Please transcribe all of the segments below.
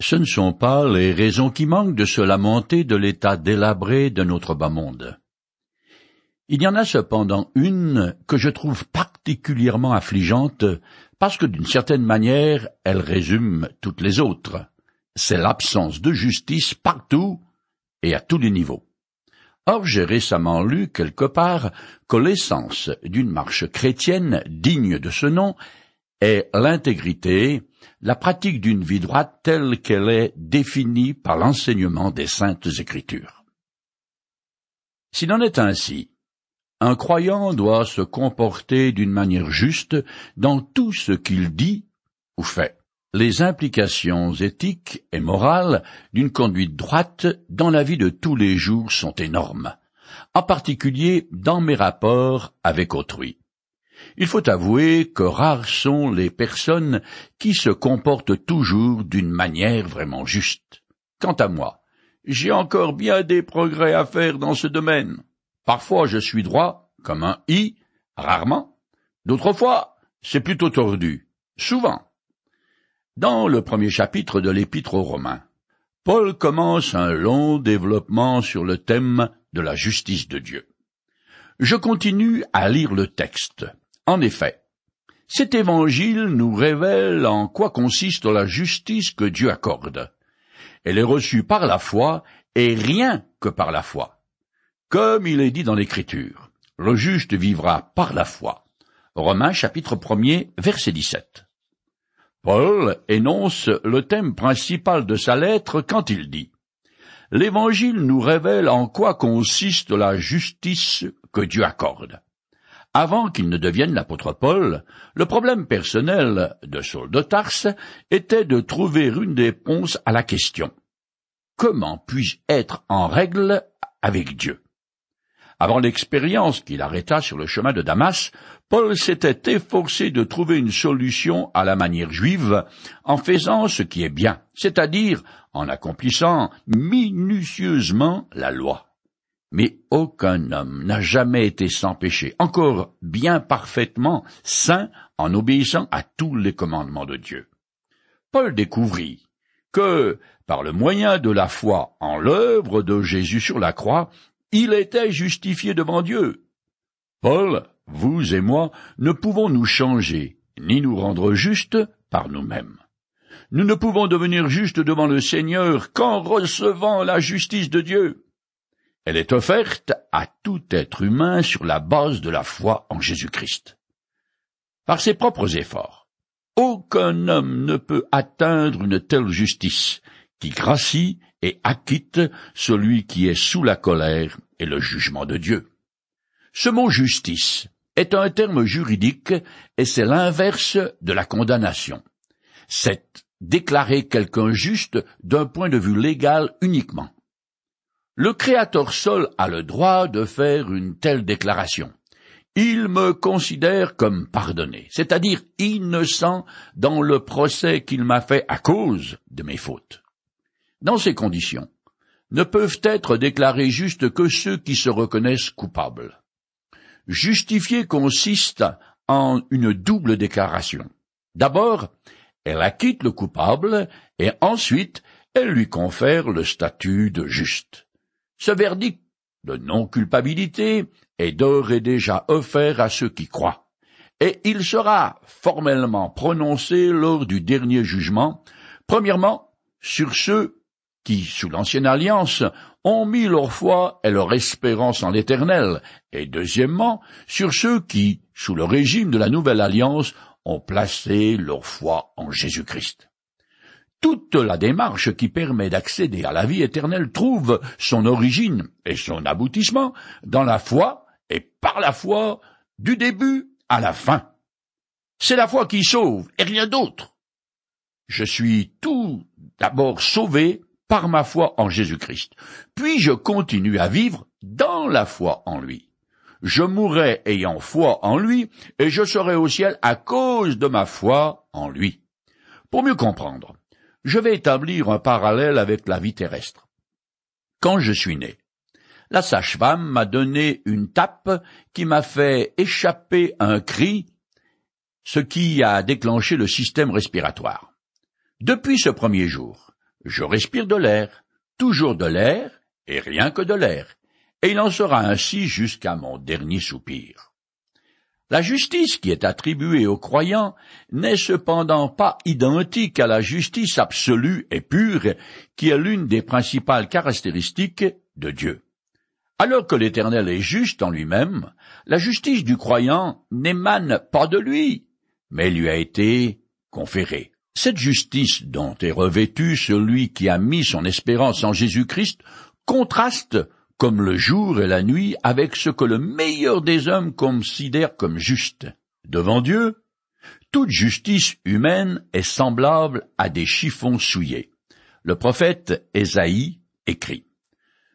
Ce ne sont pas les raisons qui manquent de se lamenter de l'état délabré de notre bas monde. Il y en a cependant une que je trouve particulièrement affligeante parce que d'une certaine manière elle résume toutes les autres. C'est l'absence de justice partout et à tous les niveaux. Or j'ai récemment lu quelque part que l'essence d'une marche chrétienne digne de ce nom est l'intégrité, la pratique d'une vie droite telle qu'elle est définie par l'enseignement des saintes écritures. S'il en est ainsi, un croyant doit se comporter d'une manière juste dans tout ce qu'il dit ou fait. Les implications éthiques et morales d'une conduite droite dans la vie de tous les jours sont énormes, en particulier dans mes rapports avec autrui. Il faut avouer que rares sont les personnes qui se comportent toujours d'une manière vraiment juste. Quant à moi, j'ai encore bien des progrès à faire dans ce domaine. Parfois je suis droit, comme un i, rarement. D'autres fois, c'est plutôt tordu, souvent. Dans le premier chapitre de l'Épître aux Romains, Paul commence un long développement sur le thème de la justice de Dieu. Je continue à lire le texte. En effet, cet évangile nous révèle en quoi consiste la justice que Dieu accorde. Elle est reçue par la foi et rien que par la foi. Comme il est dit dans l'Écriture, le juste vivra par la foi. Romains chapitre 1 verset 17. Paul énonce le thème principal de sa lettre quand il dit L'Évangile nous révèle en quoi consiste la justice que Dieu accorde. Avant qu'il ne devienne l'apôtre Paul, le problème personnel de Saul de Tarse était de trouver une réponse à la question Comment puis-je être en règle avec Dieu? Avant l'expérience qu'il arrêta sur le chemin de Damas, Paul s'était efforcé de trouver une solution à la manière juive en faisant ce qui est bien, c'est-à-dire en accomplissant minutieusement la loi. Mais aucun homme n'a jamais été sans péché, encore bien parfaitement saint en obéissant à tous les commandements de Dieu. Paul découvrit que, par le moyen de la foi en l'œuvre de Jésus sur la croix, il était justifié devant Dieu. Paul, vous et moi, ne pouvons nous changer, ni nous rendre justes par nous-mêmes. Nous ne pouvons devenir justes devant le Seigneur qu'en recevant la justice de Dieu. Elle est offerte à tout être humain sur la base de la foi en Jésus-Christ. Par ses propres efforts, aucun homme ne peut atteindre une telle justice qui gracie et acquitte celui qui est sous la colère et le jugement de Dieu. Ce mot justice est un terme juridique et c'est l'inverse de la condamnation. C'est déclarer quelqu'un juste d'un point de vue légal uniquement. Le Créateur seul a le droit de faire une telle déclaration. Il me considère comme pardonné, c'est-à-dire innocent dans le procès qu'il m'a fait à cause de mes fautes. Dans ces conditions, ne peuvent être déclarés justes que ceux qui se reconnaissent coupables. Justifier consiste en une double déclaration. D'abord, elle acquitte le coupable et ensuite elle lui confère le statut de juste. Ce verdict de non-culpabilité est d'ores et déjà offert à ceux qui croient, et il sera formellement prononcé lors du dernier jugement, premièrement sur ceux qui, sous l'ancienne alliance, ont mis leur foi et leur espérance en l'Éternel, et deuxièmement, sur ceux qui, sous le régime de la nouvelle alliance, ont placé leur foi en Jésus-Christ. Toute la démarche qui permet d'accéder à la vie éternelle trouve son origine et son aboutissement dans la foi et par la foi du début à la fin. C'est la foi qui sauve et rien d'autre. Je suis tout d'abord sauvé par ma foi en Jésus-Christ. Puis je continue à vivre dans la foi en lui. Je mourrai ayant foi en lui, et je serai au ciel à cause de ma foi en lui. Pour mieux comprendre, je vais établir un parallèle avec la vie terrestre. Quand je suis né, la sage-femme m'a donné une tape qui m'a fait échapper un cri, ce qui a déclenché le système respiratoire. Depuis ce premier jour, Je respire de l'air, toujours de l'air, et rien que de l'air, et il en sera ainsi jusqu'à mon dernier soupir. La justice qui est attribuée aux croyants n'est cependant pas identique à la justice absolue et pure qui est l'une des principales caractéristiques de Dieu. Alors que l'Éternel est juste en lui-même, la justice du croyant n'émane pas de lui, mais lui a été conférée. Cette justice dont est revêtu celui qui a mis son espérance en Jésus-Christ contraste comme le jour et la nuit avec ce que le meilleur des hommes considère comme juste. Devant Dieu, toute justice humaine est semblable à des chiffons souillés. Le prophète Ésaïe écrit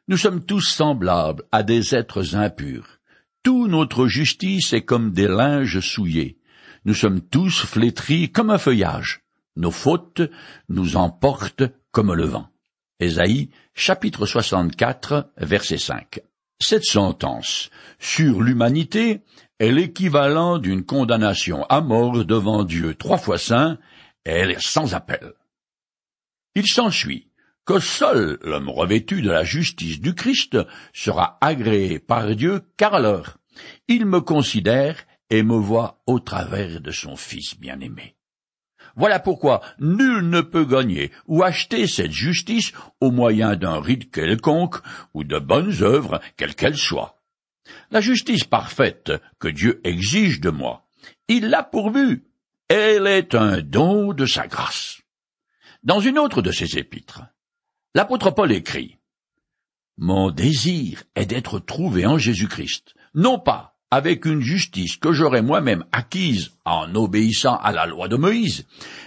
Nous sommes tous semblables à des êtres impurs. Toute notre justice est comme des linges souillés. Nous sommes tous flétris comme un feuillage. Nos fautes nous emportent comme le vent. Ésaïe, chapitre 64, verset 5. Cette sentence sur l'humanité est l'équivalent d'une condamnation à mort devant Dieu trois fois saint, elle est sans appel. Il s'ensuit que seul l'homme revêtu de la justice du Christ sera agréé par Dieu, car alors il me considère et me voit au travers de son Fils bien-aimé. Voilà pourquoi nul ne peut gagner ou acheter cette justice au moyen d'un rite quelconque ou de bonnes œuvres, quelles qu'elles soient. La justice parfaite que Dieu exige de moi, il l'a pourvue. Elle est un don de sa grâce. Dans une autre de ses épîtres, l'apôtre Paul écrit Mon désir est d'être trouvé en Jésus-Christ, non pas avec une justice que j'aurais moi-même acquise en obéissant à la loi de Moïse,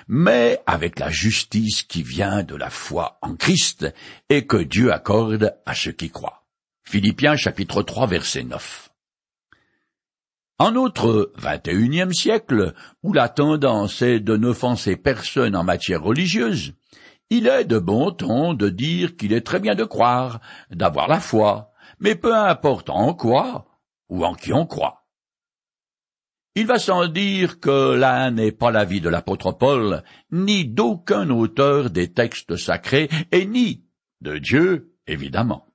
mais avec la justice qui vient de la foi en Christ et que Dieu accorde à ceux qui croient. Philippiens chapitre 3 verset 9. En notre unième siècle, où la tendance est de n'offenser personne en matière religieuse, il est de bon ton de dire qu'il est très bien de croire, d'avoir la foi, mais peu importe en quoi, ou en qui on croit. Il va sans dire que là n'est pas l'avis de l'apôtre Paul, ni d'aucun auteur des textes sacrés, et ni de Dieu, évidemment.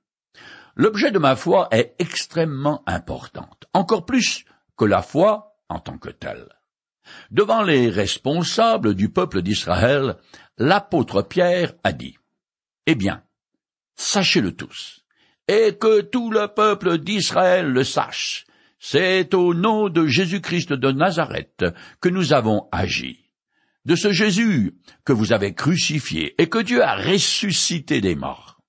L'objet de ma foi est extrêmement importante, encore plus que la foi en tant que telle. Devant les responsables du peuple d'Israël, l'apôtre Pierre a dit, Eh bien, sachez-le tous, et que tout le peuple d'Israël le sache. C'est au nom de Jésus-Christ de Nazareth que nous avons agi. De ce Jésus que vous avez crucifié et que Dieu a ressuscité des morts.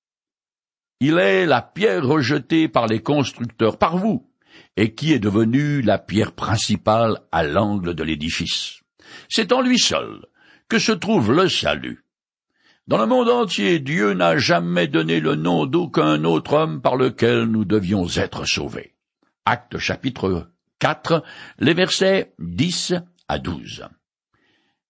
Il est la pierre rejetée par les constructeurs, par vous, et qui est devenue la pierre principale à l'angle de l'édifice. C'est en lui seul que se trouve le salut. Dans le monde entier, Dieu n'a jamais donné le nom d'aucun autre homme par lequel nous devions être sauvés. Acte chapitre 4, les versets 10 à 12.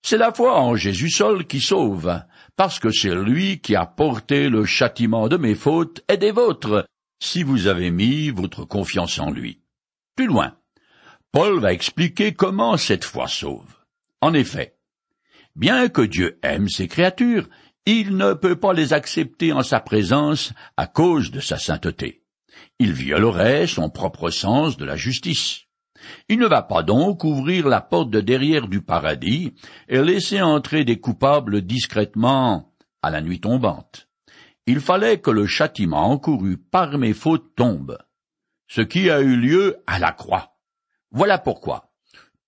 C'est la foi en Jésus seul qui sauve, parce que c'est lui qui a porté le châtiment de mes fautes et des vôtres, si vous avez mis votre confiance en lui. Plus loin, Paul va expliquer comment cette foi sauve. En effet, bien que Dieu aime ses créatures, il ne peut pas les accepter en sa présence à cause de sa sainteté. Il violerait son propre sens de la justice. Il ne va pas donc ouvrir la porte de derrière du paradis et laisser entrer des coupables discrètement à la nuit tombante. Il fallait que le châtiment encouru par mes fautes tombe, ce qui a eu lieu à la croix. Voilà pourquoi,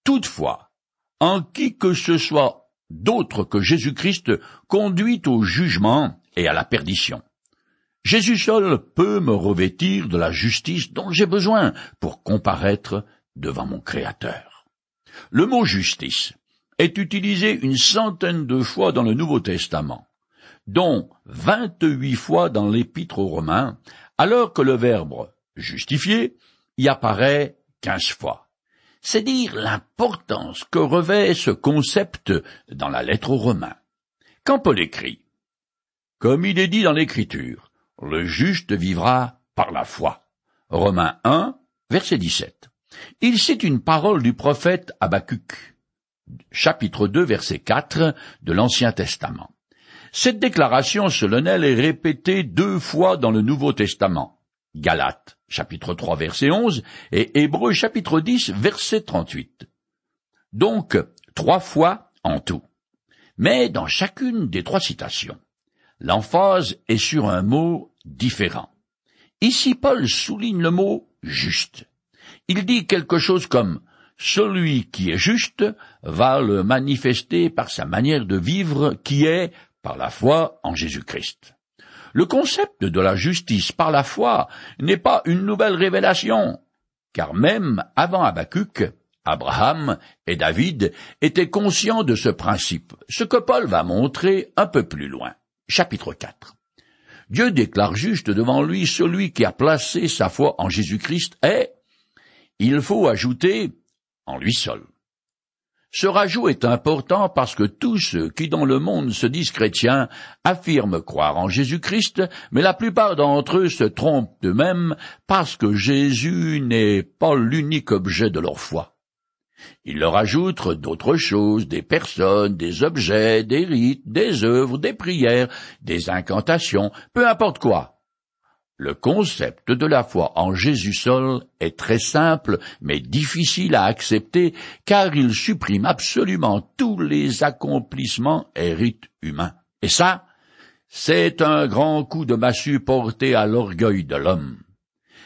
toutefois, en qui que ce soit d'autres que Jésus-Christ conduit au jugement et à la perdition. Jésus seul peut me revêtir de la justice dont j'ai besoin pour comparaître devant mon Créateur. Le mot justice est utilisé une centaine de fois dans le Nouveau Testament, dont vingt-huit fois dans l'Épître aux Romains, alors que le verbe justifier y apparaît quinze fois c'est dire l'importance que revêt ce concept dans la lettre aux Romains. Quand Paul écrit, comme il est dit dans l'Écriture, le juste vivra par la foi. Romains 1, verset 17. Il cite une parole du prophète Habacuc, chapitre 2, verset 4 de l'Ancien Testament. Cette déclaration solennelle est répétée deux fois dans le Nouveau Testament. Galates, chapitre 3, verset 11, et Hébreux, chapitre 10, verset 38. Donc, trois fois en tout. Mais dans chacune des trois citations, l'emphase est sur un mot différent. Ici, Paul souligne le mot juste. Il dit quelque chose comme celui qui est juste va le manifester par sa manière de vivre qui est par la foi en Jésus-Christ. Le concept de la justice par la foi n'est pas une nouvelle révélation, car même avant Habacuc, Abraham et David étaient conscients de ce principe, ce que Paul va montrer un peu plus loin. Chapitre 4. Dieu déclare juste devant lui celui qui a placé sa foi en Jésus-Christ et, il faut ajouter, en lui seul. Ce rajout est important parce que tous ceux qui dans le monde se disent chrétiens affirment croire en Jésus-Christ, mais la plupart d'entre eux se trompent eux-mêmes parce que Jésus n'est pas l'unique objet de leur foi. Ils leur ajoutent d'autres choses, des personnes, des objets, des rites, des œuvres, des prières, des incantations, peu importe quoi. Le concept de la foi en Jésus seul est très simple, mais difficile à accepter, car il supprime absolument tous les accomplissements et rites humains. Et ça, c'est un grand coup de massue porté à l'orgueil de l'homme.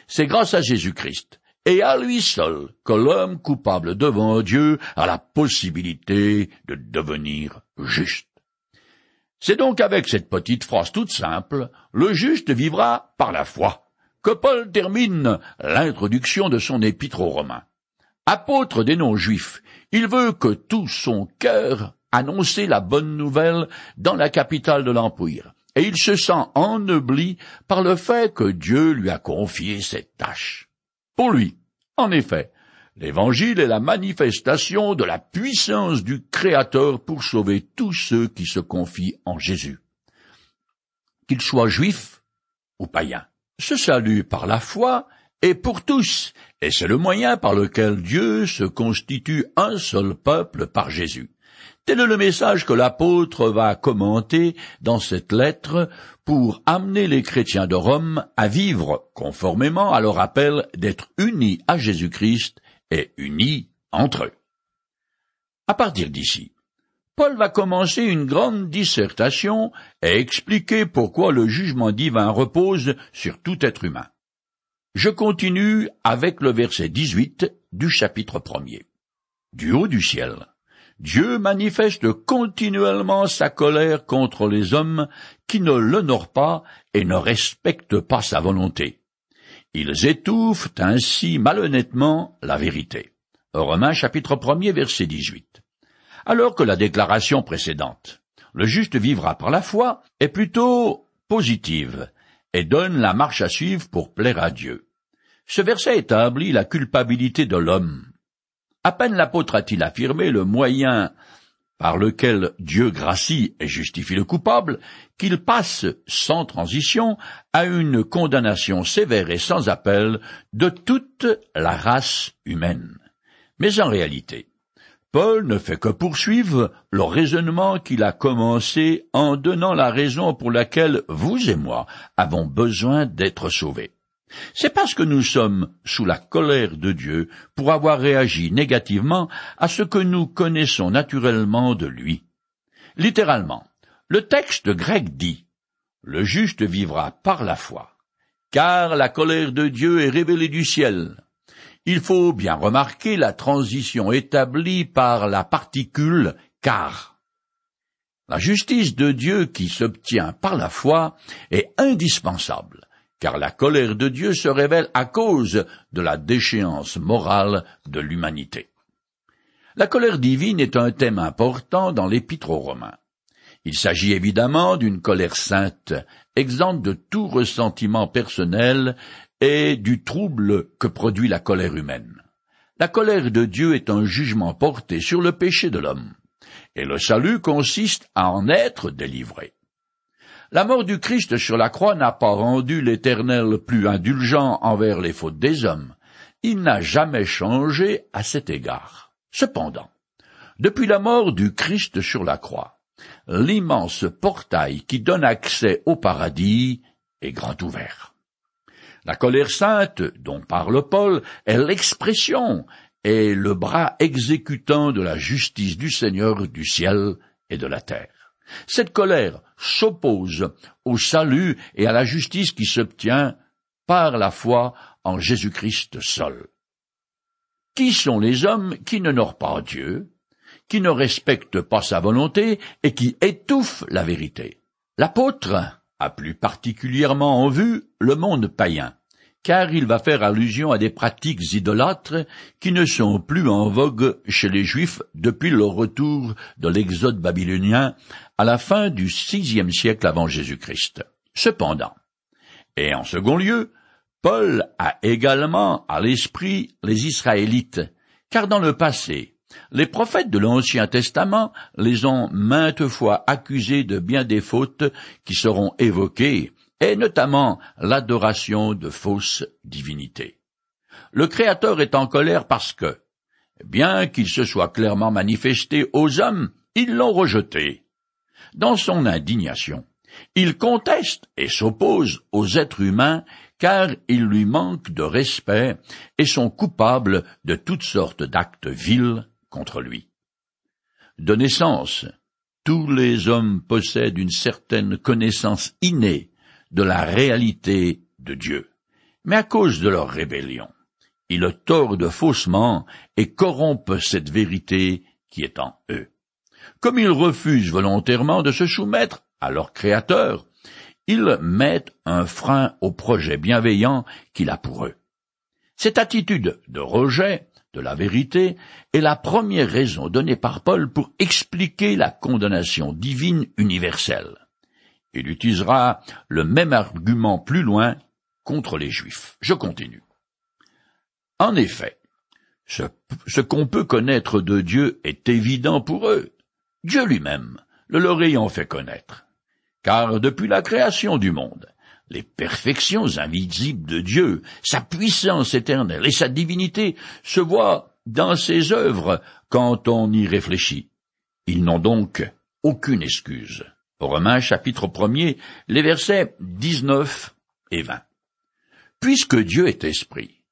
C'est grâce à Jésus-Christ et à lui seul que l'homme coupable devant Dieu a la possibilité de devenir juste. C'est donc avec cette petite phrase toute simple, le juste vivra par la foi, que Paul termine l'introduction de son épître aux Romains. Apôtre des non-juifs, il veut que tout son cœur annonce la bonne nouvelle dans la capitale de l'Empire, et il se sent ennobli par le fait que Dieu lui a confié cette tâche. Pour lui, en effet, L'Évangile est la manifestation de la puissance du Créateur pour sauver tous ceux qui se confient en Jésus. Qu'ils soient juifs ou païens. Ce salut par la foi est pour tous, et c'est le moyen par lequel Dieu se constitue un seul peuple par Jésus. Tel est le message que l'apôtre va commenter dans cette lettre pour amener les chrétiens de Rome à vivre conformément à leur appel d'être unis à Jésus-Christ et unis entre eux. À partir d'ici, Paul va commencer une grande dissertation et expliquer pourquoi le jugement divin repose sur tout être humain. Je continue avec le verset 18 du chapitre premier. Du haut du ciel, Dieu manifeste continuellement sa colère contre les hommes qui ne l'honorent pas et ne respectent pas sa volonté. Ils étouffent ainsi malhonnêtement la vérité. Romains chapitre 1 verset 18. Alors que la déclaration précédente, le juste vivra par la foi, est plutôt positive et donne la marche à suivre pour plaire à Dieu. Ce verset établit la culpabilité de l'homme. À peine l'apôtre a-t-il affirmé le moyen par lequel Dieu gracie et justifie le coupable, qu'il passe sans transition à une condamnation sévère et sans appel de toute la race humaine. Mais en réalité, Paul ne fait que poursuivre le raisonnement qu'il a commencé en donnant la raison pour laquelle vous et moi avons besoin d'être sauvés. C'est parce que nous sommes sous la colère de Dieu pour avoir réagi négativement à ce que nous connaissons naturellement de lui. Littéralement, le texte grec dit Le juste vivra par la foi, car la colère de Dieu est révélée du ciel. Il faut bien remarquer la transition établie par la particule car. La justice de Dieu qui s'obtient par la foi est indispensable car la colère de Dieu se révèle à cause de la déchéance morale de l'humanité. La colère divine est un thème important dans l'épître aux Romains. Il s'agit évidemment d'une colère sainte, exempte de tout ressentiment personnel et du trouble que produit la colère humaine. La colère de Dieu est un jugement porté sur le péché de l'homme, et le salut consiste à en être délivré. La mort du Christ sur la croix n'a pas rendu l'Éternel plus indulgent envers les fautes des hommes. Il n'a jamais changé à cet égard. Cependant, depuis la mort du Christ sur la croix, l'immense portail qui donne accès au paradis est grand ouvert. La colère sainte dont parle Paul est l'expression et le bras exécutant de la justice du Seigneur du ciel et de la terre. Cette colère s'oppose au salut et à la justice qui s'obtient par la foi en Jésus-Christ seul. Qui sont les hommes qui n'honorent pas Dieu, qui ne respectent pas sa volonté et qui étouffent la vérité? L'apôtre a plus particulièrement en vue le monde païen, car il va faire allusion à des pratiques idolâtres qui ne sont plus en vogue chez les Juifs depuis le retour de l'exode babylonien à la fin du sixième siècle avant Jésus-Christ. Cependant, et en second lieu, Paul a également à l'esprit les Israélites, car dans le passé, les prophètes de l'Ancien Testament les ont maintes fois accusés de bien des fautes qui seront évoquées, et notamment l'adoration de fausses divinités. Le Créateur est en colère parce que, bien qu'il se soit clairement manifesté aux hommes, ils l'ont rejeté. Dans son indignation, il conteste et s'oppose aux êtres humains car ils lui manquent de respect et sont coupables de toutes sortes d'actes vils contre lui. De naissance, tous les hommes possèdent une certaine connaissance innée de la réalité de Dieu. Mais à cause de leur rébellion, ils le tordent faussement et corrompent cette vérité qui est en eux. Comme ils refusent volontairement de se soumettre à leur Créateur, ils mettent un frein au projet bienveillant qu'il a pour eux. Cette attitude de rejet de la vérité est la première raison donnée par Paul pour expliquer la condamnation divine universelle. Il utilisera le même argument plus loin contre les Juifs. Je continue. En effet, ce, qu'on peut connaître de Dieu est évident pour eux. Dieu lui-même le leur ayant fait connaître car depuis la création du monde, les perfections invisibles de Dieu, sa puissance éternelle et sa divinité se voient dans ses œuvres quand on y réfléchit. Ils n'ont donc aucune excuse. Romains chapitre 1 les versets 19 et 20. Puisque Dieu est esprit,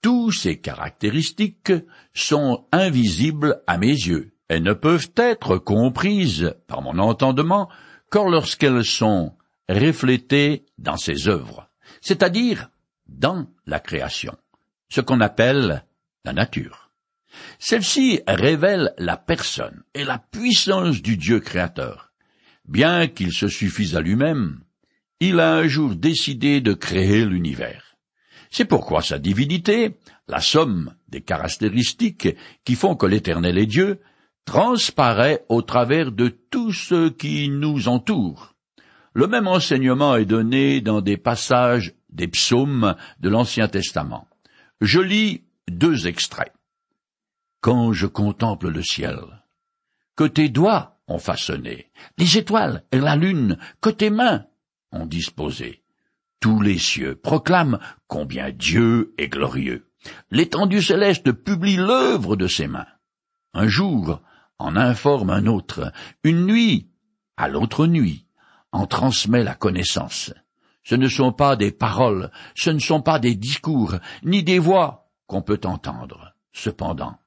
tous ses caractéristiques sont invisibles à mes yeux et ne peuvent être comprises par mon entendement qu'or lorsqu'elles sont reflétées dans ses œuvres, c'est-à-dire dans la création, ce qu'on appelle la nature. Celle-ci révèle la personne et la puissance du Dieu créateur. Bien qu'il se suffise à lui-même, il a un jour décidé de créer l'univers. C'est pourquoi sa divinité, la somme des caractéristiques qui font que l'Éternel est Dieu, transparaît au travers de tout ce qui nous entoure. Le même enseignement est donné dans des passages des psaumes de l'Ancien Testament. Je lis deux extraits. Quand je contemple le ciel, que tes doigts ont façonné, les étoiles et la lune, que tes mains ont disposé. Tous les cieux proclament combien Dieu est glorieux. L'étendue céleste publie l'œuvre de ses mains. Un jour, en informe un autre, une nuit à l'autre nuit, en transmet la connaissance. Ce ne sont pas des paroles, ce ne sont pas des discours, ni des voix qu'on peut entendre. Cependant,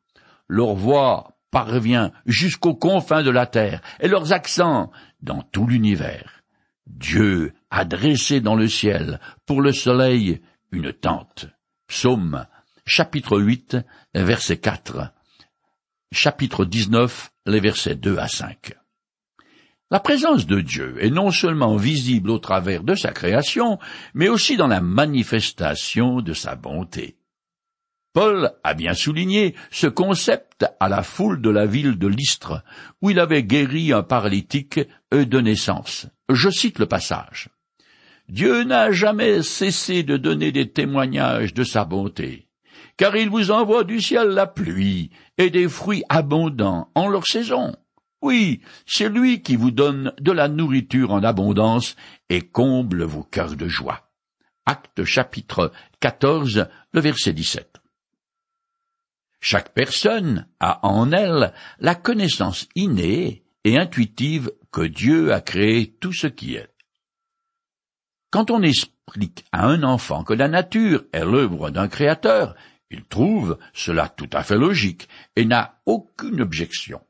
leur voix parvient jusqu'aux confins de la terre, et leurs accents dans tout l'univers. Dieu a dressé dans le ciel, pour le soleil, une tente. Psaume, chapitre 8, verset 4 chapitre 19, les versets 2 à 5. La présence de Dieu est non seulement visible au travers de sa création, mais aussi dans la manifestation de sa bonté. Paul a bien souligné ce concept à la foule de la ville de Lystre, où il avait guéri un paralytique de naissance. Je cite le passage. Dieu n'a jamais cessé de donner des témoignages de sa bonté car il vous envoie du ciel la pluie et des fruits abondants en leur saison. Oui, c'est lui qui vous donne de la nourriture en abondance et comble vos cœurs de joie. Acte chapitre 14, le verset 17. Chaque personne a en elle la connaissance innée et intuitive que Dieu a créé tout ce qui est. Quand on explique à un enfant que la nature est l'œuvre d'un créateur, il trouve cela tout à fait logique et n'a aucune objection.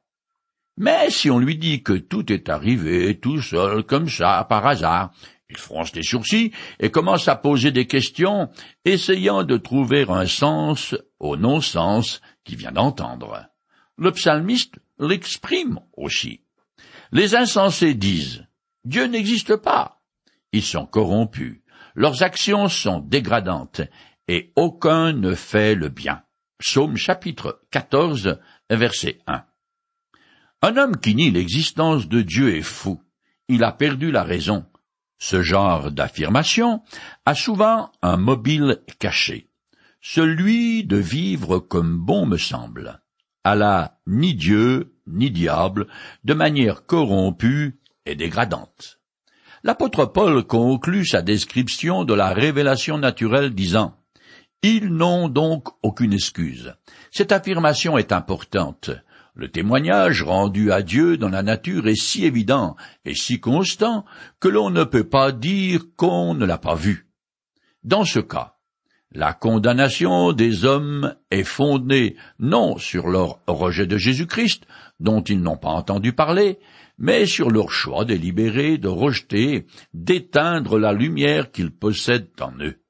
Mais si on lui dit que tout est arrivé tout seul comme ça, par hasard, il fronce les sourcils et commence à poser des questions, essayant de trouver un sens au non-sens qu'il vient d'entendre. Le psalmiste l'exprime aussi. Les insensés disent Dieu n'existe pas. Ils sont corrompus, leurs actions sont dégradantes, et aucun ne fait le bien. Psaume chapitre 14, verset 1. Un homme qui nie l'existence de Dieu est fou. Il a perdu la raison. Ce genre d'affirmation a souvent un mobile caché, celui de vivre comme bon me semble. Allah ni Dieu ni diable, de manière corrompue et dégradante. L'apôtre Paul conclut sa description de la révélation naturelle disant Ils n'ont donc aucune excuse. Cette affirmation est importante. Le témoignage rendu à Dieu dans la nature est si évident et si constant que l'on ne peut pas dire qu'on ne l'a pas vu. Dans ce cas, la condamnation des hommes est fondée non sur leur rejet de Jésus-Christ, dont ils n'ont pas entendu parler, mais sur leur choix délibéré de rejeter, d'éteindre la lumière qu'ils possèdent en eux.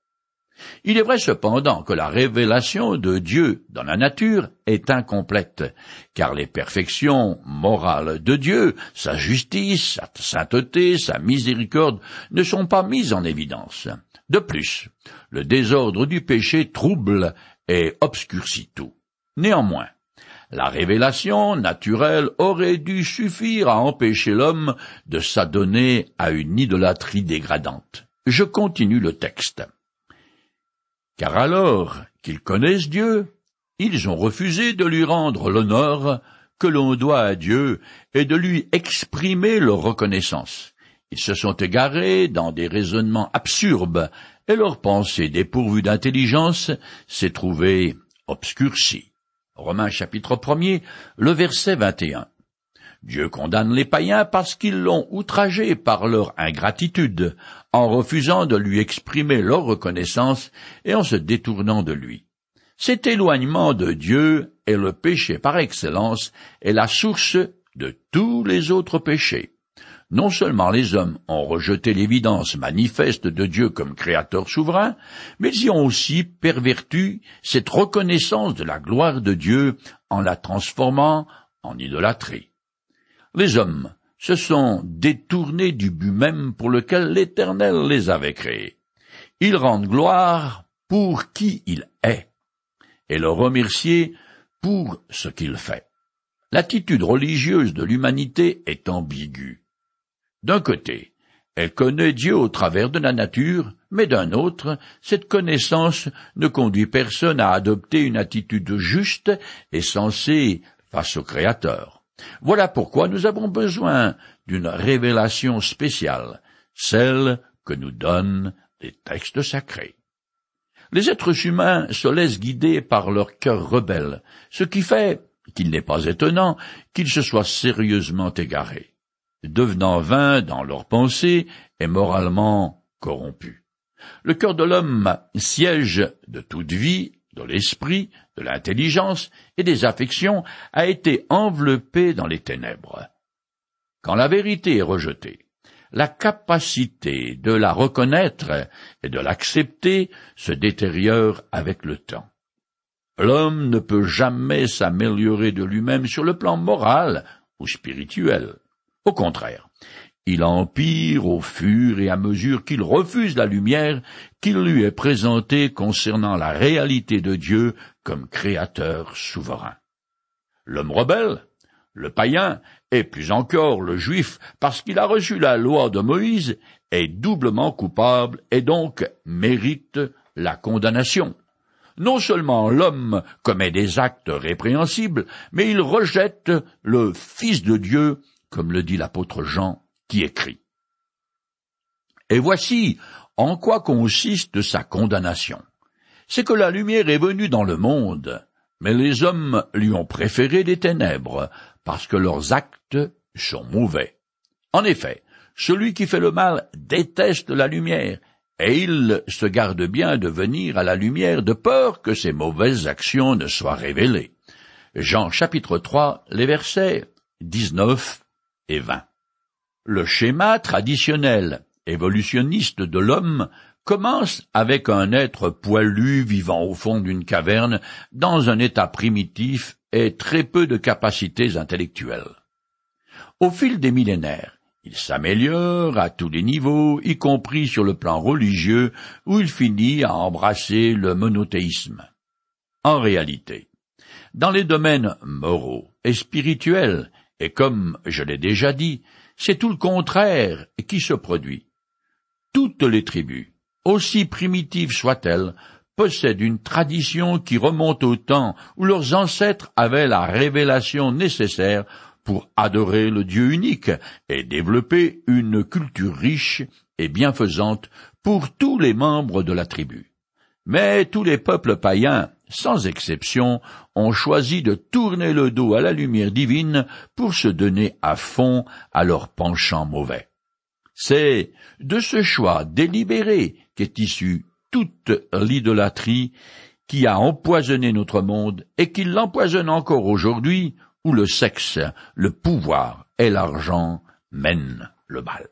Il est vrai cependant que la révélation de Dieu dans la nature est incomplète, car les perfections morales de Dieu, sa justice, sa sainteté, sa miséricorde ne sont pas mises en évidence. De plus, le désordre du péché trouble et obscurcit tout. Néanmoins, la révélation naturelle aurait dû suffire à empêcher l'homme de s'adonner à une idolâtrie dégradante. Je continue le texte. Car alors qu'ils connaissent Dieu, ils ont refusé de lui rendre l'honneur que l'on doit à Dieu et de lui exprimer leur reconnaissance. Ils se sont égarés dans des raisonnements absurdes et leur pensée dépourvue d'intelligence s'est trouvée obscurcie. Romains chapitre 1 le verset 21. Dieu condamne les païens parce qu'ils l'ont outragé par leur ingratitude, en refusant de lui exprimer leur reconnaissance et en se détournant de lui. Cet éloignement de Dieu est le péché par excellence et la source de tous les autres péchés. Non seulement les hommes ont rejeté l'évidence manifeste de Dieu comme créateur souverain, mais ils ont aussi perverti cette reconnaissance de la gloire de Dieu en la transformant en idolâtrie. Les hommes se sont détournés du but même pour lequel l'Éternel les avait créés. Ils rendent gloire pour qui il est, et le remercier pour ce qu'il fait. L'attitude religieuse de l'humanité est ambiguë. D'un côté, elle connaît Dieu au travers de la nature, mais d'un autre, cette connaissance ne conduit personne à adopter une attitude juste et sensée face au Créateur. Voilà pourquoi nous avons besoin d'une révélation spéciale, celle que nous donnent les textes sacrés. Les êtres humains se laissent guider par leur cœur rebelle, ce qui fait qu'il n'est pas étonnant qu'ils se soient sérieusement égarés, devenant vains dans leurs pensées et moralement corrompus. Le cœur de l'homme siège de toute vie de l'esprit, de l'intelligence et des affections a été enveloppé dans les ténèbres. Quand la vérité est rejetée, la capacité de la reconnaître et de l'accepter se détériore avec le temps. L'homme ne peut jamais s'améliorer de lui-même sur le plan moral ou spirituel. Au contraire, il empire au fur et à mesure qu'il refuse la lumière qu'il lui est présentée concernant la réalité de Dieu comme créateur souverain. L'homme rebelle, le païen, et plus encore le juif, parce qu'il a reçu la loi de Moïse, est doublement coupable et donc mérite la condamnation. Non seulement l'homme commet des actes répréhensibles, mais il rejette le Fils de Dieu, comme le dit l'apôtre Jean qui écrit. Et voici en quoi consiste sa condamnation. C'est que la lumière est venue dans le monde, mais les hommes lui ont préféré les ténèbres, parce que leurs actes sont mauvais. En effet, celui qui fait le mal déteste la lumière, et il se garde bien de venir à la lumière de peur que ses mauvaises actions ne soient révélées. Jean chapitre 3, les versets 19 et 20. Le schéma traditionnel évolutionniste de l'homme commence avec un être poilu vivant au fond d'une caverne dans un état primitif et très peu de capacités intellectuelles. Au fil des millénaires, il s'améliore à tous les niveaux, y compris sur le plan religieux, où il finit à embrasser le monothéisme. En réalité, dans les domaines moraux et spirituels, et comme je l'ai déjà dit, c'est tout le contraire qui se produit. Toutes les tribus, aussi primitives soient-elles, possèdent une tradition qui remonte au temps où leurs ancêtres avaient la révélation nécessaire pour adorer le Dieu unique et développer une culture riche et bienfaisante pour tous les membres de la tribu. Mais tous les peuples païens, sans exception, ont choisi de tourner le dos à la lumière divine pour se donner à fond à leur penchant mauvais. C'est de ce choix délibéré qu'est issue toute l'idolâtrie qui a empoisonné notre monde et qui l'empoisonne encore aujourd'hui où le sexe, le pouvoir et l'argent mènent le mal.